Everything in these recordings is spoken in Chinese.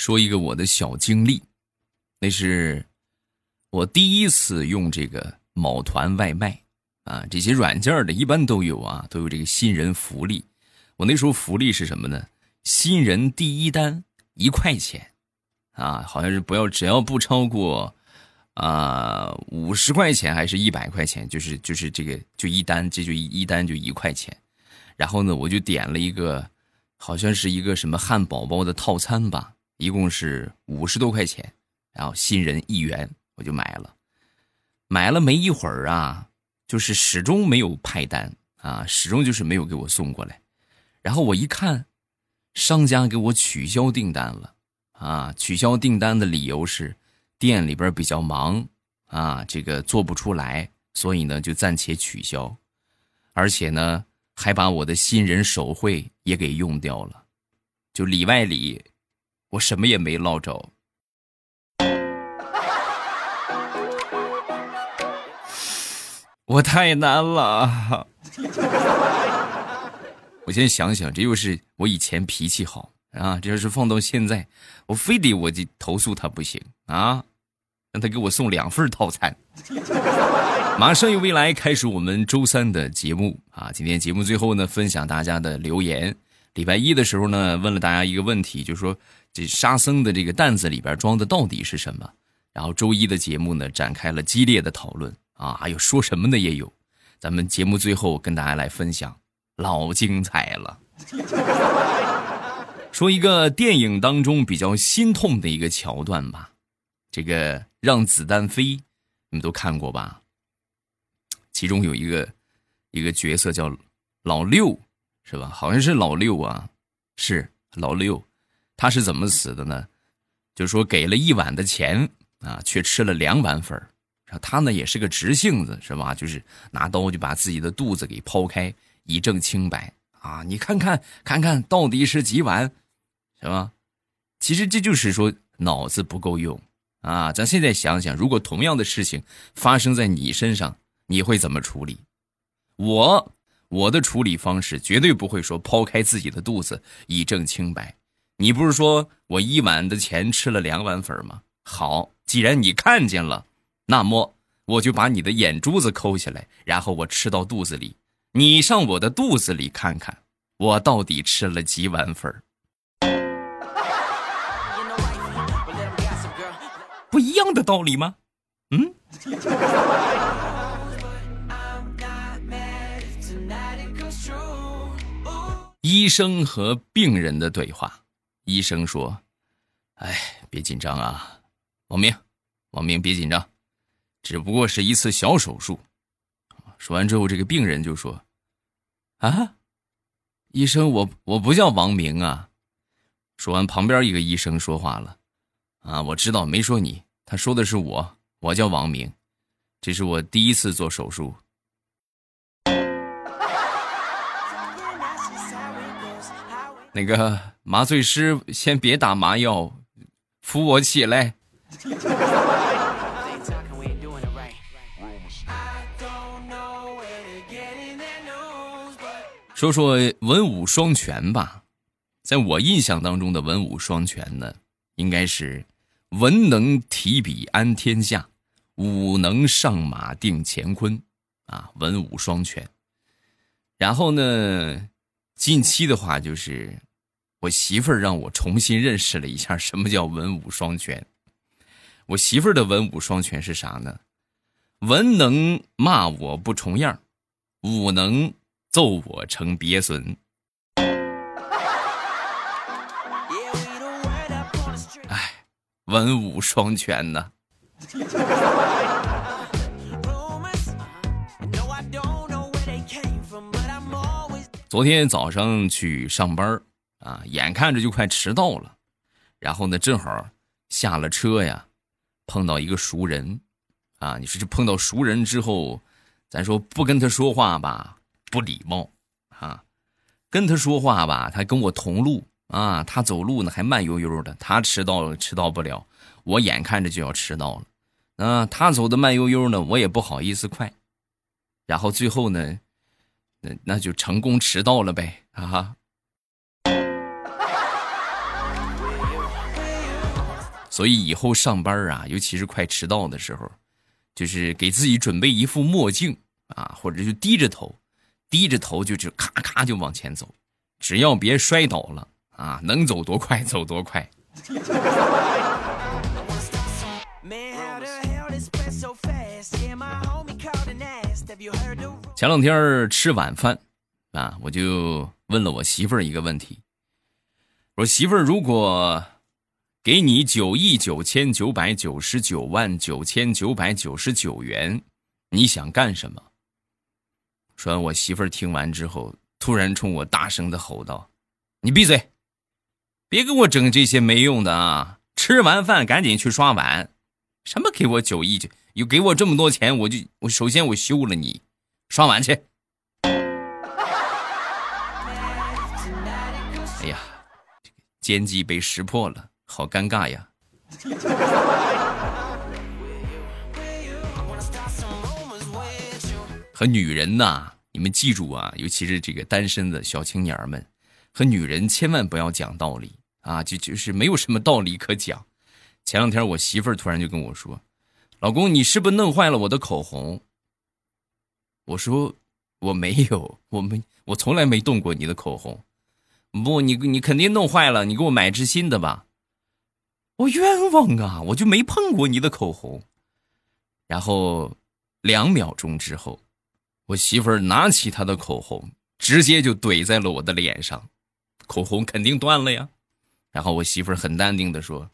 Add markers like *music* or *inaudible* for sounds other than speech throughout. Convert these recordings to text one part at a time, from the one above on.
说一个我的小经历，那是我第一次用这个某团外卖啊，这些软件的一般都有啊，都有这个新人福利。我那时候福利是什么呢？新人第一单一块钱啊，好像是不要只要不超过啊五十块钱还是一百块钱，就是就是这个就一单，这就一一单就一块钱。然后呢，我就点了一个，好像是一个什么汉堡包的套餐吧。一共是五十多块钱，然后新人一元，我就买了。买了没一会儿啊，就是始终没有派单啊，始终就是没有给我送过来。然后我一看，商家给我取消订单了啊！取消订单的理由是店里边比较忙啊，这个做不出来，所以呢就暂且取消。而且呢，还把我的新人手绘也给用掉了，就里外里。我什么也没捞着，我太难了。我先想想，这又是我以前脾气好啊，这要是放到现在，我非得我就投诉他不行啊，让他给我送两份套餐。马上有未来开始我们周三的节目啊，今天节目最后呢，分享大家的留言。礼拜一的时候呢，问了大家一个问题，就说。这沙僧的这个担子里边装的到底是什么？然后周一的节目呢，展开了激烈的讨论啊，还有说什么的也有。咱们节目最后跟大家来分享，老精彩了。说一个电影当中比较心痛的一个桥段吧，这个让子弹飞，你们都看过吧？其中有一个一个角色叫老六，是吧？好像是老六啊，是老六。他是怎么死的呢？就说给了一碗的钱啊，却吃了两碗粉儿他呢也是个直性子，是吧？就是拿刀就把自己的肚子给剖开，以证清白啊！你看看看看到底是几碗，是吧？其实这就是说脑子不够用啊！咱现在想想，如果同样的事情发生在你身上，你会怎么处理？我我的处理方式绝对不会说剖开自己的肚子以证清白。你不是说我一碗的钱吃了两碗粉吗？好，既然你看见了，那么我就把你的眼珠子抠下来，然后我吃到肚子里，你上我的肚子里看看，我到底吃了几碗粉不一样的道理吗？嗯。医生和病人的对话。医生说：“哎，别紧张啊，王明，王明，别紧张，只不过是一次小手术。”说完之后，这个病人就说：“啊，医生，我我不叫王明啊。”说完，旁边一个医生说话了：“啊，我知道，没说你，他说的是我，我叫王明，这是我第一次做手术。”那个麻醉师，先别打麻药，扶我起来。说说文武双全吧，在我印象当中的文武双全呢，应该是文能提笔安天下，武能上马定乾坤，啊，文武双全。然后呢？近期的话，就是我媳妇儿让我重新认识了一下什么叫文武双全。我媳妇儿的文武双全是啥呢？文能骂我不重样，武能揍我成鳖孙。*laughs* 哎，文武双全呢。*laughs* 昨天早上去上班啊，眼看着就快迟到了，然后呢，正好下了车呀，碰到一个熟人，啊，你说这碰到熟人之后，咱说不跟他说话吧，不礼貌。啊；跟他说话吧，他跟我同路。啊，他走路呢还慢悠悠的，他迟到了迟到不了，我眼看着就要迟到了，啊，他走的慢悠悠呢，我也不好意思快，然后最后呢。那那就成功迟到了呗啊！*laughs* 所以以后上班啊，尤其是快迟到的时候，就是给自己准备一副墨镜啊，或者就低着头，低着头就就咔咔就往前走，只要别摔倒了啊，能走多快走多快。*laughs* 前两天吃晚饭啊，我就问了我媳妇儿一个问题。我说媳妇儿，如果给你九亿九千九百九十九万九千九百九十九元，你想干什么？说完，我媳妇儿听完之后，突然冲我大声的吼道：“你闭嘴，别给我整这些没用的啊！吃完饭赶紧去刷碗。什么给我九亿九？又给我这么多钱，我就我首先我休了你，刷碗去。”哎呀！奸计被识破了，好尴尬呀！和女人呐，你们记住啊，尤其是这个单身的小青年们，和女人千万不要讲道理啊，就就是没有什么道理可讲。前两天我媳妇儿突然就跟我说：“老公，你是不是弄坏了我的口红？”我说：“我没有，我没，我从来没动过你的口红。”不，你你肯定弄坏了，你给我买支新的吧。我冤枉啊，我就没碰过你的口红。然后两秒钟之后，我媳妇儿拿起她的口红，直接就怼在了我的脸上，口红肯定断了呀。然后我媳妇儿很淡定的说：“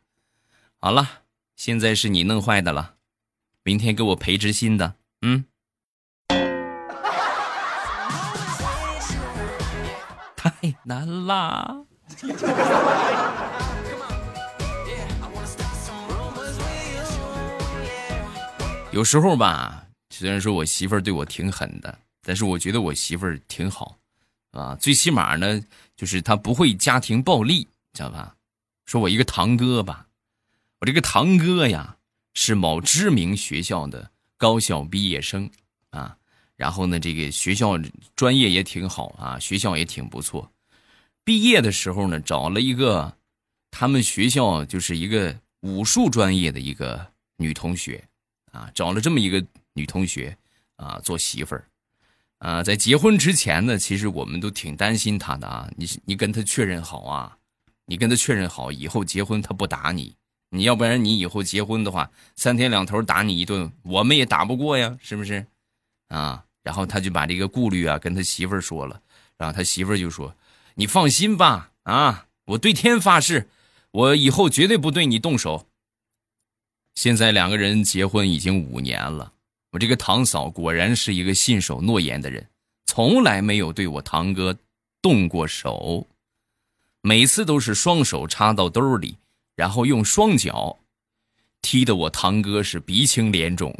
好了，现在是你弄坏的了，明天给我赔支新的。”嗯。难啦！有时候吧，虽然说我媳妇儿对我挺狠的，但是我觉得我媳妇儿挺好，啊，最起码呢，就是她不会家庭暴力，知道吧？说我一个堂哥吧，我这个堂哥呀，是某知名学校的高校毕业生啊。然后呢，这个学校专业也挺好啊，学校也挺不错。毕业的时候呢，找了一个他们学校就是一个武术专业的一个女同学啊，找了这么一个女同学啊做媳妇儿啊。在结婚之前呢，其实我们都挺担心她的啊。你你跟她确认好啊，你跟她确认好以后结婚她不打你，你要不然你以后结婚的话，三天两头打你一顿，我们也打不过呀，是不是？啊。然后他就把这个顾虑啊跟他媳妇儿说了，然后他媳妇儿就说：“你放心吧，啊，我对天发誓，我以后绝对不对你动手。”现在两个人结婚已经五年了，我这个堂嫂果然是一个信守诺言的人，从来没有对我堂哥动过手，每次都是双手插到兜里，然后用双脚踢得我堂哥是鼻青脸肿。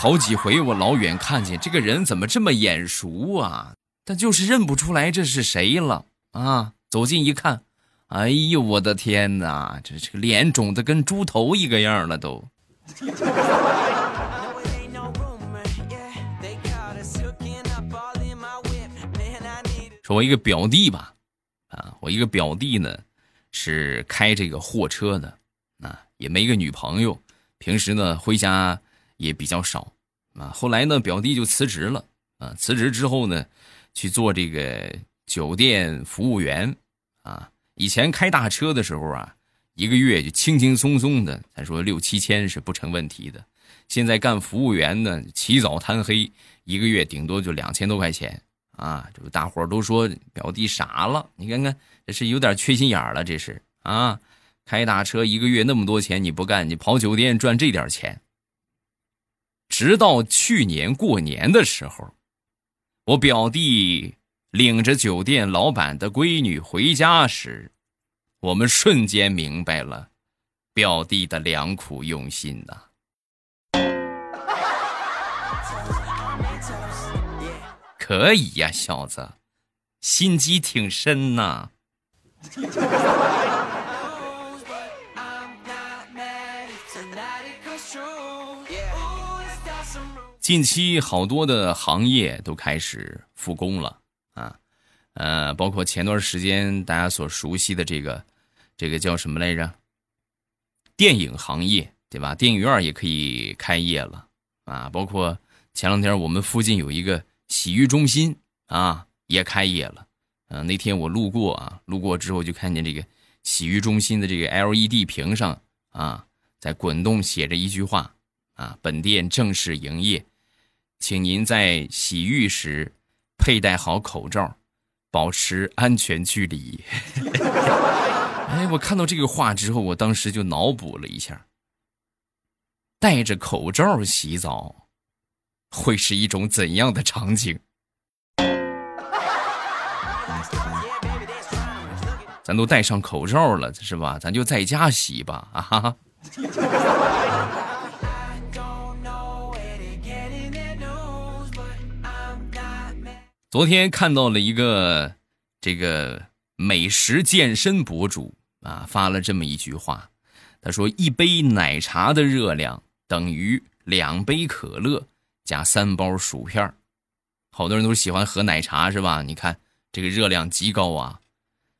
好几回，我老远看见这个人怎么这么眼熟啊？但就是认不出来这是谁了啊！走近一看，哎呦我的天哪，这这个脸肿的跟猪头一个样了都。说我一个表弟吧，啊，我一个表弟呢是开这个货车的，啊，也没个女朋友，平时呢回家。也比较少，啊，后来呢，表弟就辞职了，啊，辞职之后呢，去做这个酒店服务员，啊，以前开大车的时候啊，一个月就轻轻松松的，咱说六七千是不成问题的，现在干服务员呢，起早贪黑，一个月顶多就两千多块钱，啊，这大伙都说表弟傻了，你看看这是有点缺心眼了，这是。啊，开大车一个月那么多钱你不干，你跑酒店赚这点钱。直到去年过年的时候，我表弟领着酒店老板的闺女回家时，我们瞬间明白了表弟的良苦用心呐。*laughs* 可以呀，小子，心机挺深呐。近期好多的行业都开始复工了啊，呃，包括前段时间大家所熟悉的这个这个叫什么来着？电影行业对吧？电影院也可以开业了啊！包括前两天我们附近有一个洗浴中心啊，也开业了。嗯，那天我路过啊，路过之后就看见这个洗浴中心的这个 LED 屏上啊，在滚动写着一句话啊：“本店正式营业，请您在洗浴时佩戴好口罩。”保持安全距离。*laughs* 哎，我看到这个话之后，我当时就脑补了一下，戴着口罩洗澡，会是一种怎样的场景？咱都戴上口罩了，是吧？咱就在家洗吧，啊哈。昨天看到了一个这个美食健身博主啊，发了这么一句话，他说：“一杯奶茶的热量等于两杯可乐加三包薯片好多人都喜欢喝奶茶是吧？你看这个热量极高啊！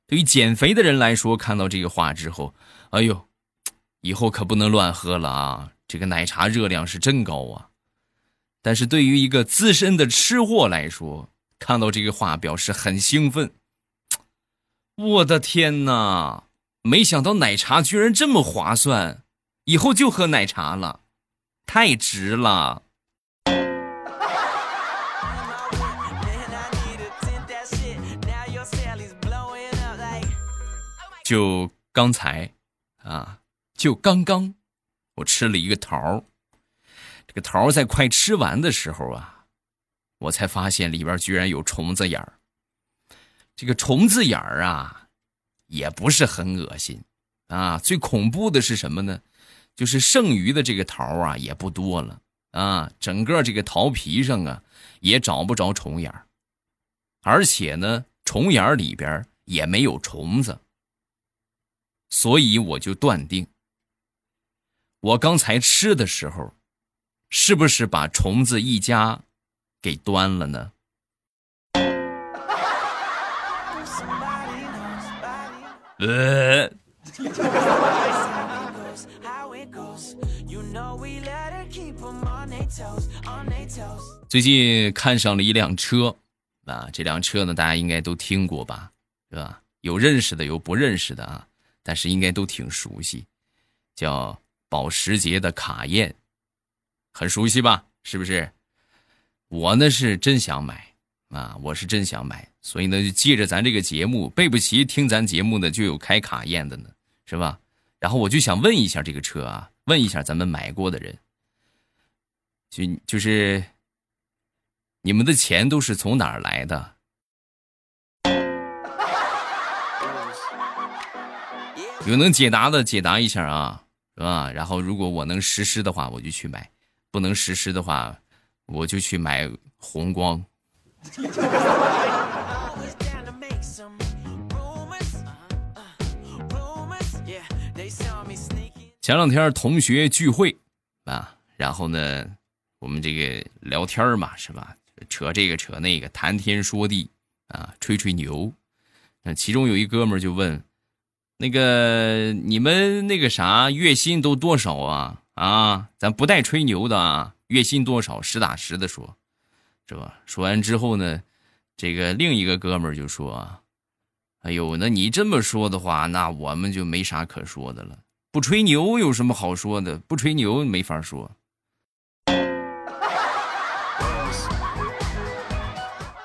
对于减肥的人来说，看到这个话之后，哎呦，以后可不能乱喝了啊！这个奶茶热量是真高啊！但是对于一个资深的吃货来说，看到这个话，表示很兴奋。我的天哪！没想到奶茶居然这么划算，以后就喝奶茶了，太值了。就刚才，啊，就刚刚，我吃了一个桃儿。这个桃儿在快吃完的时候啊。我才发现里边居然有虫子眼儿。这个虫子眼儿啊，也不是很恶心啊。最恐怖的是什么呢？就是剩余的这个桃啊也不多了啊，整个这个桃皮上啊也找不着虫眼儿，而且呢，虫眼儿里边也没有虫子。所以我就断定，我刚才吃的时候，是不是把虫子一家？给端了呢。呃，最近看上了一辆车，啊，这辆车呢，大家应该都听过吧，是吧？有认识的，有不认识的啊，但是应该都挺熟悉，叫保时捷的卡宴，很熟悉吧？是不是？我呢是真想买，啊，我是真想买，所以呢就借着咱这个节目，备不齐听咱节目的就有开卡宴的呢，是吧？然后我就想问一下这个车啊，问一下咱们买过的人，就就是你们的钱都是从哪儿来的？*laughs* 有能解答的解答一下啊，是吧？然后如果我能实施的话，我就去买；不能实施的话。我就去买红光。前两天同学聚会啊，然后呢，我们这个聊天嘛，是吧？扯这个扯那个，谈天说地啊，吹吹牛。那其中有一哥们就问：“那个你们那个啥月薪都多少啊？啊，咱不带吹牛的啊。”月薪多少？实打实的说，是吧？说完之后呢，这个另一个哥们儿就说：“哎呦，那你这么说的话，那我们就没啥可说的了。不吹牛有什么好说的？不吹牛没法说。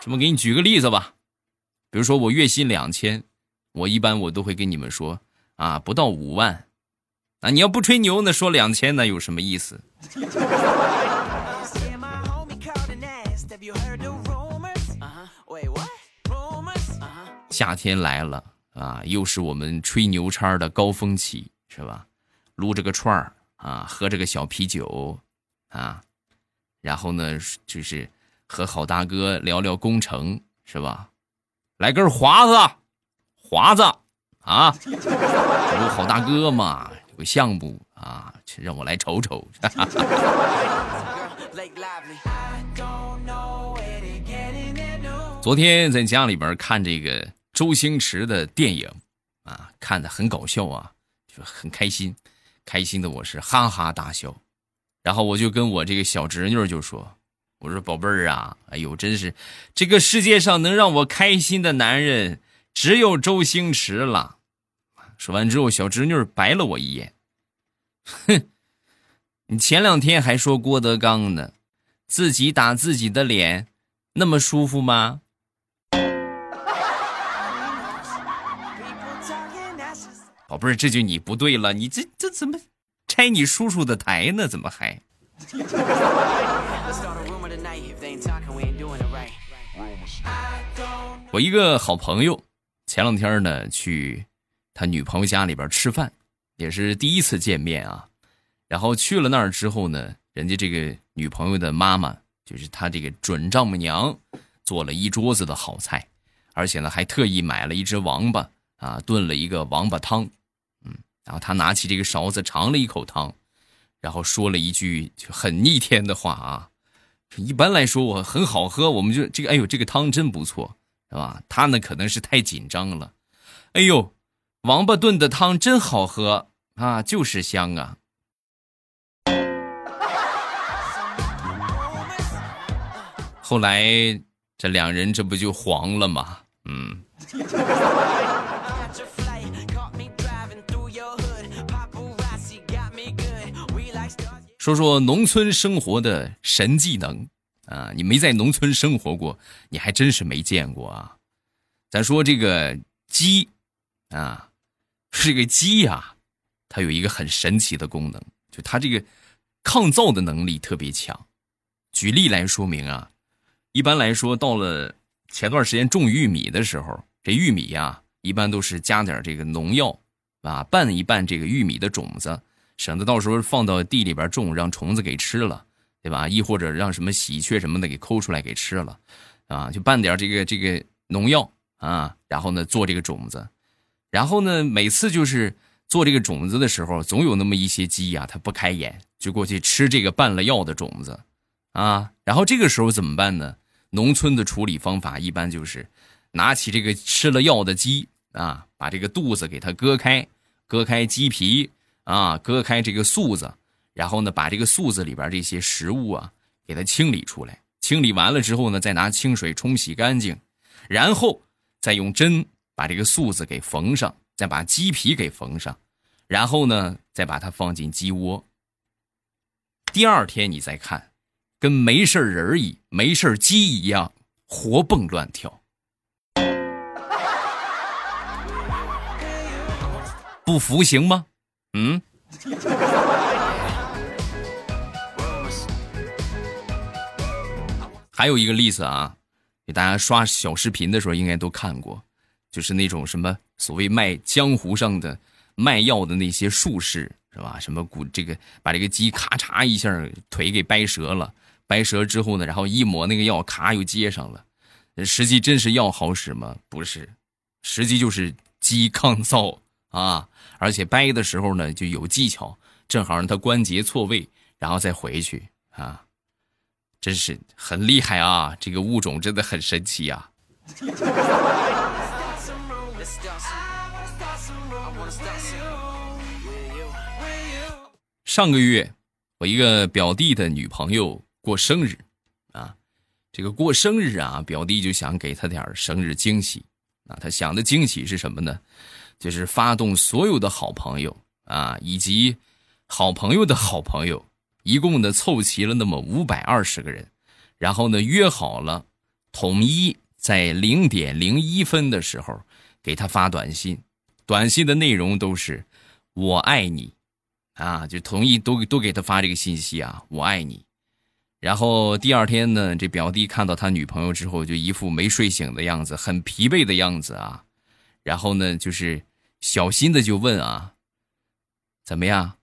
这么给你举个例子吧，比如说我月薪两千，我一般我都会跟你们说啊，不到五万。啊，你要不吹牛，那说两千那有什么意思？”夏天来了啊，又是我们吹牛叉的高峰期，是吧？撸着个串儿啊，喝着个小啤酒啊，然后呢，就是和好大哥聊聊工程，是吧？来根华子，华子啊，有好大哥嘛，有个项目啊，让我来瞅瞅。*laughs* 昨天在家里边看这个。周星驰的电影，啊，看的很搞笑啊，就很开心，开心的我是哈哈大笑。然后我就跟我这个小侄女就说：“我说宝贝儿啊，哎呦，真是这个世界上能让我开心的男人只有周星驰了。”说完之后，小侄女白了我一眼，哼，你前两天还说郭德纲呢，自己打自己的脸，那么舒服吗？宝贝儿，这就你不对了，你这这怎么拆你叔叔的台呢？怎么还？*laughs* 我一个好朋友，前两天呢去。他女朋友家里边吃饭，也是第一次见面啊。然后去了那儿之后呢，人家这个女朋友的妈妈，就是他这个准丈母娘，做了一桌子的好菜，而且呢还特意买了一只王八啊，炖了一个王八汤。然后他拿起这个勺子尝了一口汤，然后说了一句就很逆天的话啊。一般来说我很好喝，我们就这个哎呦这个汤真不错，是吧？他呢可能是太紧张了，哎呦。王八炖的汤真好喝啊，就是香啊！后来这两人这不就黄了吗？嗯。说说农村生活的神技能啊！你没在农村生活过，你还真是没见过啊！咱说这个鸡啊。这个鸡呀，它有一个很神奇的功能，就它这个抗造的能力特别强。举例来说明啊，一般来说，到了前段时间种玉米的时候，这玉米呀，一般都是加点这个农药啊，拌一拌这个玉米的种子，省得到时候放到地里边种，让虫子给吃了，对吧？亦或者让什么喜鹊什么的给抠出来给吃了，啊，就拌点这个这个农药啊，然后呢做这个种子。然后呢，每次就是做这个种子的时候，总有那么一些鸡呀，它不开眼，就过去吃这个拌了药的种子，啊，然后这个时候怎么办呢？农村的处理方法一般就是拿起这个吃了药的鸡啊，把这个肚子给它割开，割开鸡皮啊，割开这个素子，然后呢，把这个素子里边这些食物啊给它清理出来，清理完了之后呢，再拿清水冲洗干净，然后再用针。把这个素子给缝上，再把鸡皮给缝上，然后呢，再把它放进鸡窝。第二天你再看，跟没事人一没事鸡一样活蹦乱跳。不服行吗？嗯。还有一个例子啊，给大家刷小视频的时候应该都看过。就是那种什么所谓卖江湖上的卖药的那些术士是吧？什么骨这个把这个鸡咔嚓一下腿给掰折了，掰折之后呢，然后一抹那个药，咔又接上了。实际真是药好使吗？不是，实际就是鸡抗造啊！而且掰的时候呢就有技巧，正好让他关节错位，然后再回去啊！真是很厉害啊！这个物种真的很神奇呀！上个月，我一个表弟的女朋友过生日，啊，这个过生日啊，表弟就想给她点生日惊喜，啊，他想的惊喜是什么呢？就是发动所有的好朋友啊，以及好朋友的好朋友，一共呢凑齐了那么五百二十个人，然后呢约好了，统一在零点零一分的时候给他发短信，短信的内容都是“我爱你”。啊，就同意都都给他发这个信息啊，我爱你。然后第二天呢，这表弟看到他女朋友之后，就一副没睡醒的样子，很疲惫的样子啊。然后呢，就是小心的就问啊，怎么样？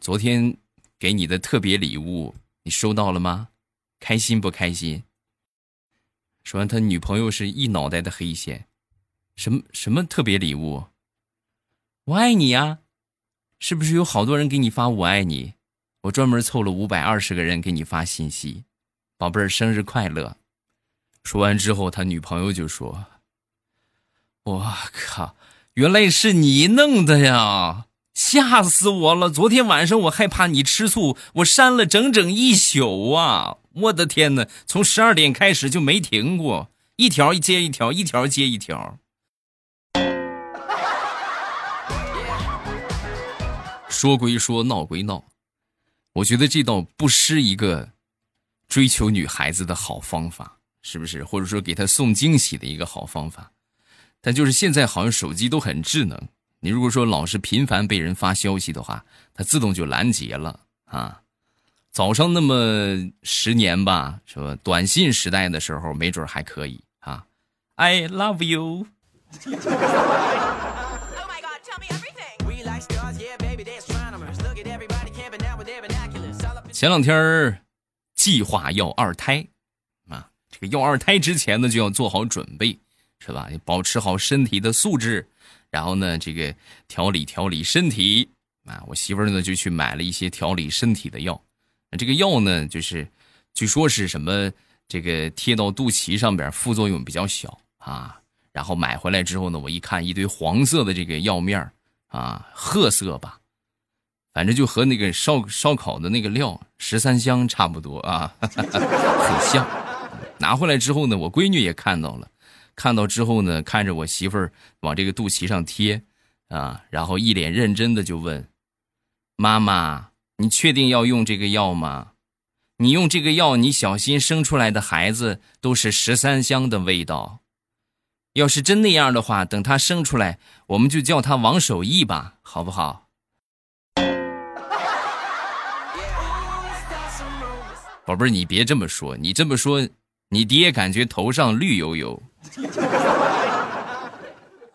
昨天给你的特别礼物你收到了吗？开心不开心？说完，他女朋友是一脑袋的黑线，什么什么特别礼物？我爱你呀。是不是有好多人给你发“我爱你”？我专门凑了五百二十个人给你发信息，宝贝儿，生日快乐！说完之后，他女朋友就说：“我靠，原来是你弄的呀！吓死我了！昨天晚上我害怕你吃醋，我删了整整一宿啊！我的天哪，从十二点开始就没停过，一条接一条，一条接一条。说归说，闹归闹，我觉得这倒不失一个追求女孩子的好方法，是不是？或者说给她送惊喜的一个好方法。但就是现在好像手机都很智能，你如果说老是频繁被人发消息的话，它自动就拦截了啊。早上那么十年吧，是吧？短信时代的时候，没准还可以啊。I love you。前两天计划要二胎啊，这个要二胎之前呢，就要做好准备。是吧？保持好身体的素质，然后呢，这个调理调理身体啊。我媳妇呢就去买了一些调理身体的药。这个药呢，就是据说是什么这个贴到肚脐上边，副作用比较小啊。然后买回来之后呢，我一看一堆黄色的这个药面啊，褐色吧，反正就和那个烧烧烤的那个料十三香差不多啊，*laughs* 很像。拿回来之后呢，我闺女也看到了。看到之后呢，看着我媳妇儿往这个肚脐上贴，啊，然后一脸认真的就问：“妈妈，你确定要用这个药吗？你用这个药，你小心生出来的孩子都是十三香的味道。要是真那样的话，等他生出来，我们就叫他王守义吧，好不好？” *laughs* 宝贝儿，你别这么说，你这么说，你爹感觉头上绿油油。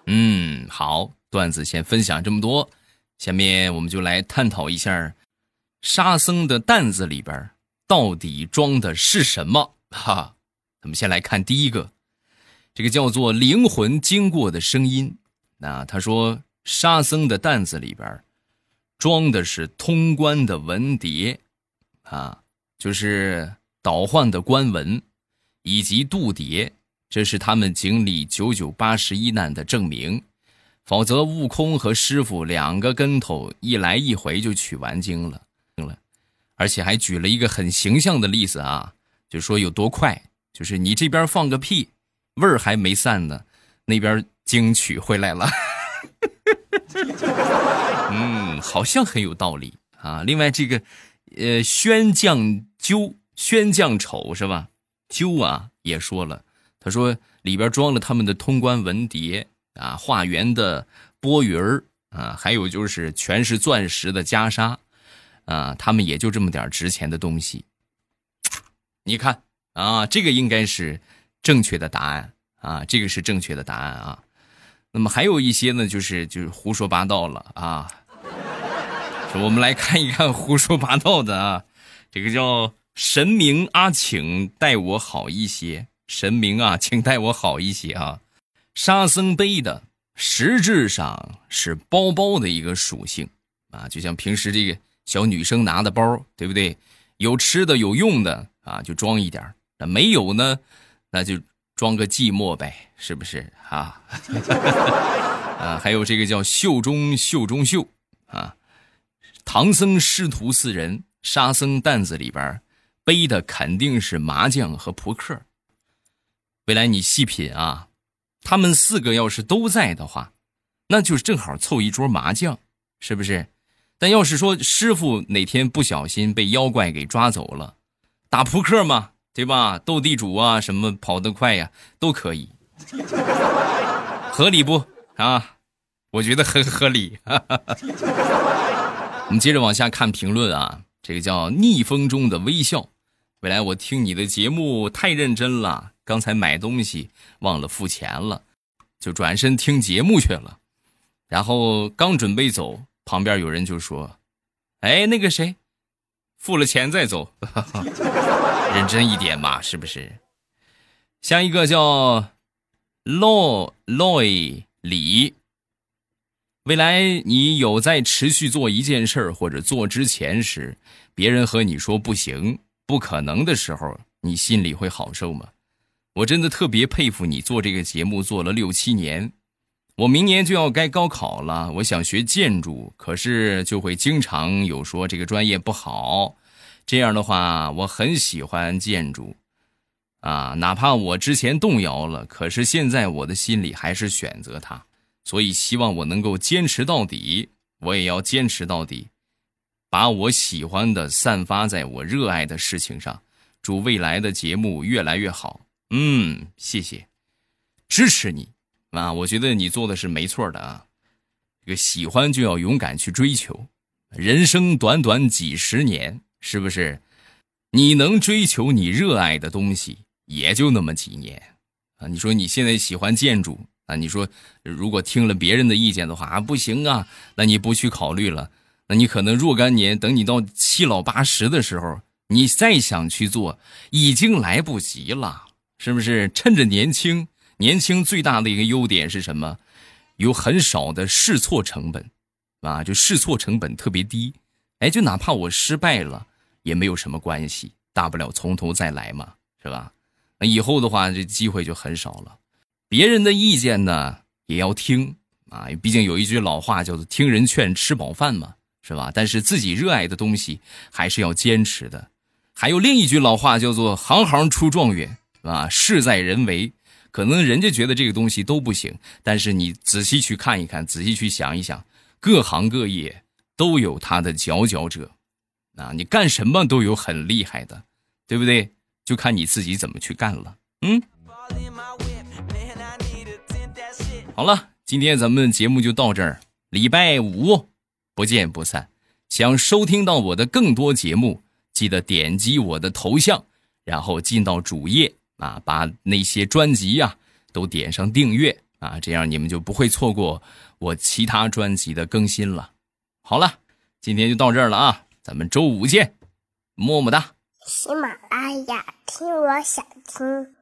嗯，好，段子先分享这么多，下面我们就来探讨一下，沙僧的担子里边到底装的是什么？哈，咱们先来看第一个，这个叫做灵魂经过的声音。那他说，沙僧的担子里边装的是通关的文牒，啊，就是倒换的官文，以及度牒。这是他们经历九九八十一难的证明，否则悟空和师傅两个跟头一来一回就取完经了，了，而且还举了一个很形象的例子啊，就说有多快，就是你这边放个屁，味儿还没散呢，那边经取回来了。*laughs* 嗯，好像很有道理啊。另外这个，呃，宣将究、宣将丑是吧？鸠啊也说了。他说：“里边装了他们的通关文牒啊，化缘的钵盂儿啊，还有就是全是钻石的袈裟啊，他们也就这么点值钱的东西。*tsk* 你看啊，这个应该是正确的答案啊，这个是正确的答案啊。那么还有一些呢，就是就是胡说八道了啊。*laughs* 我们来看一看胡说八道的啊，这个叫神明阿请待我好一些。”神明啊，请待我好一些啊！沙僧背的实质上是包包的一个属性啊，就像平时这个小女生拿的包，对不对？有吃的有用的啊，就装一点那没有呢，那就装个寂寞呗，是不是啊？*laughs* 啊，还有这个叫袖中袖中袖啊，唐僧师徒四人，沙僧担子里边背的肯定是麻将和扑克。未来你细品啊，他们四个要是都在的话，那就是正好凑一桌麻将，是不是？但要是说师傅哪天不小心被妖怪给抓走了，打扑克嘛，对吧？斗地主啊，什么跑得快呀，都可以，合理不啊？我觉得很合理。*laughs* 我们接着往下看评论啊，这个叫逆风中的微笑。未来我听你的节目太认真了。刚才买东西忘了付钱了，就转身听节目去了。然后刚准备走，旁边有人就说：“哎，那个谁，付了钱再走，*laughs* 认真一点嘛，是不是？”像一个叫 Lo Loy 李，未来你有在持续做一件事或者做之前时，别人和你说不行、不可能的时候，你心里会好受吗？我真的特别佩服你做这个节目做了六七年，我明年就要该高考了，我想学建筑，可是就会经常有说这个专业不好。这样的话，我很喜欢建筑，啊，哪怕我之前动摇了，可是现在我的心里还是选择它，所以希望我能够坚持到底，我也要坚持到底，把我喜欢的散发在我热爱的事情上。祝未来的节目越来越好。嗯，谢谢，支持你啊！我觉得你做的是没错的啊。这个喜欢就要勇敢去追求，人生短短几十年。是不是？你能追求你热爱的东西，也就那么几年啊！你说你现在喜欢建筑啊？你说如果听了别人的意见的话啊，不行啊，那你不去考虑了，那你可能若干年，等你到七老八十的时候，你再想去做，已经来不及了，是不是？趁着年轻，年轻最大的一个优点是什么？有很少的试错成本，啊，就试错成本特别低，哎，就哪怕我失败了。也没有什么关系，大不了从头再来嘛，是吧？那以后的话，这机会就很少了。别人的意见呢，也要听啊，毕竟有一句老话叫做“听人劝，吃饱饭”嘛，是吧？但是自己热爱的东西还是要坚持的。还有另一句老话叫做“行行出状元”，啊，事在人为。可能人家觉得这个东西都不行，但是你仔细去看一看，仔细去想一想，各行各业都有他的佼佼者。啊，你干什么都有很厉害的，对不对？就看你自己怎么去干了。嗯，好了，今天咱们节目就到这儿，礼拜五不见不散。想收听到我的更多节目，记得点击我的头像，然后进到主页啊，把那些专辑呀都点上订阅啊，这样你们就不会错过我其他专辑的更新了。好了，今天就到这儿了啊。咱们周五见，么么哒！喜马拉雅听，我想听。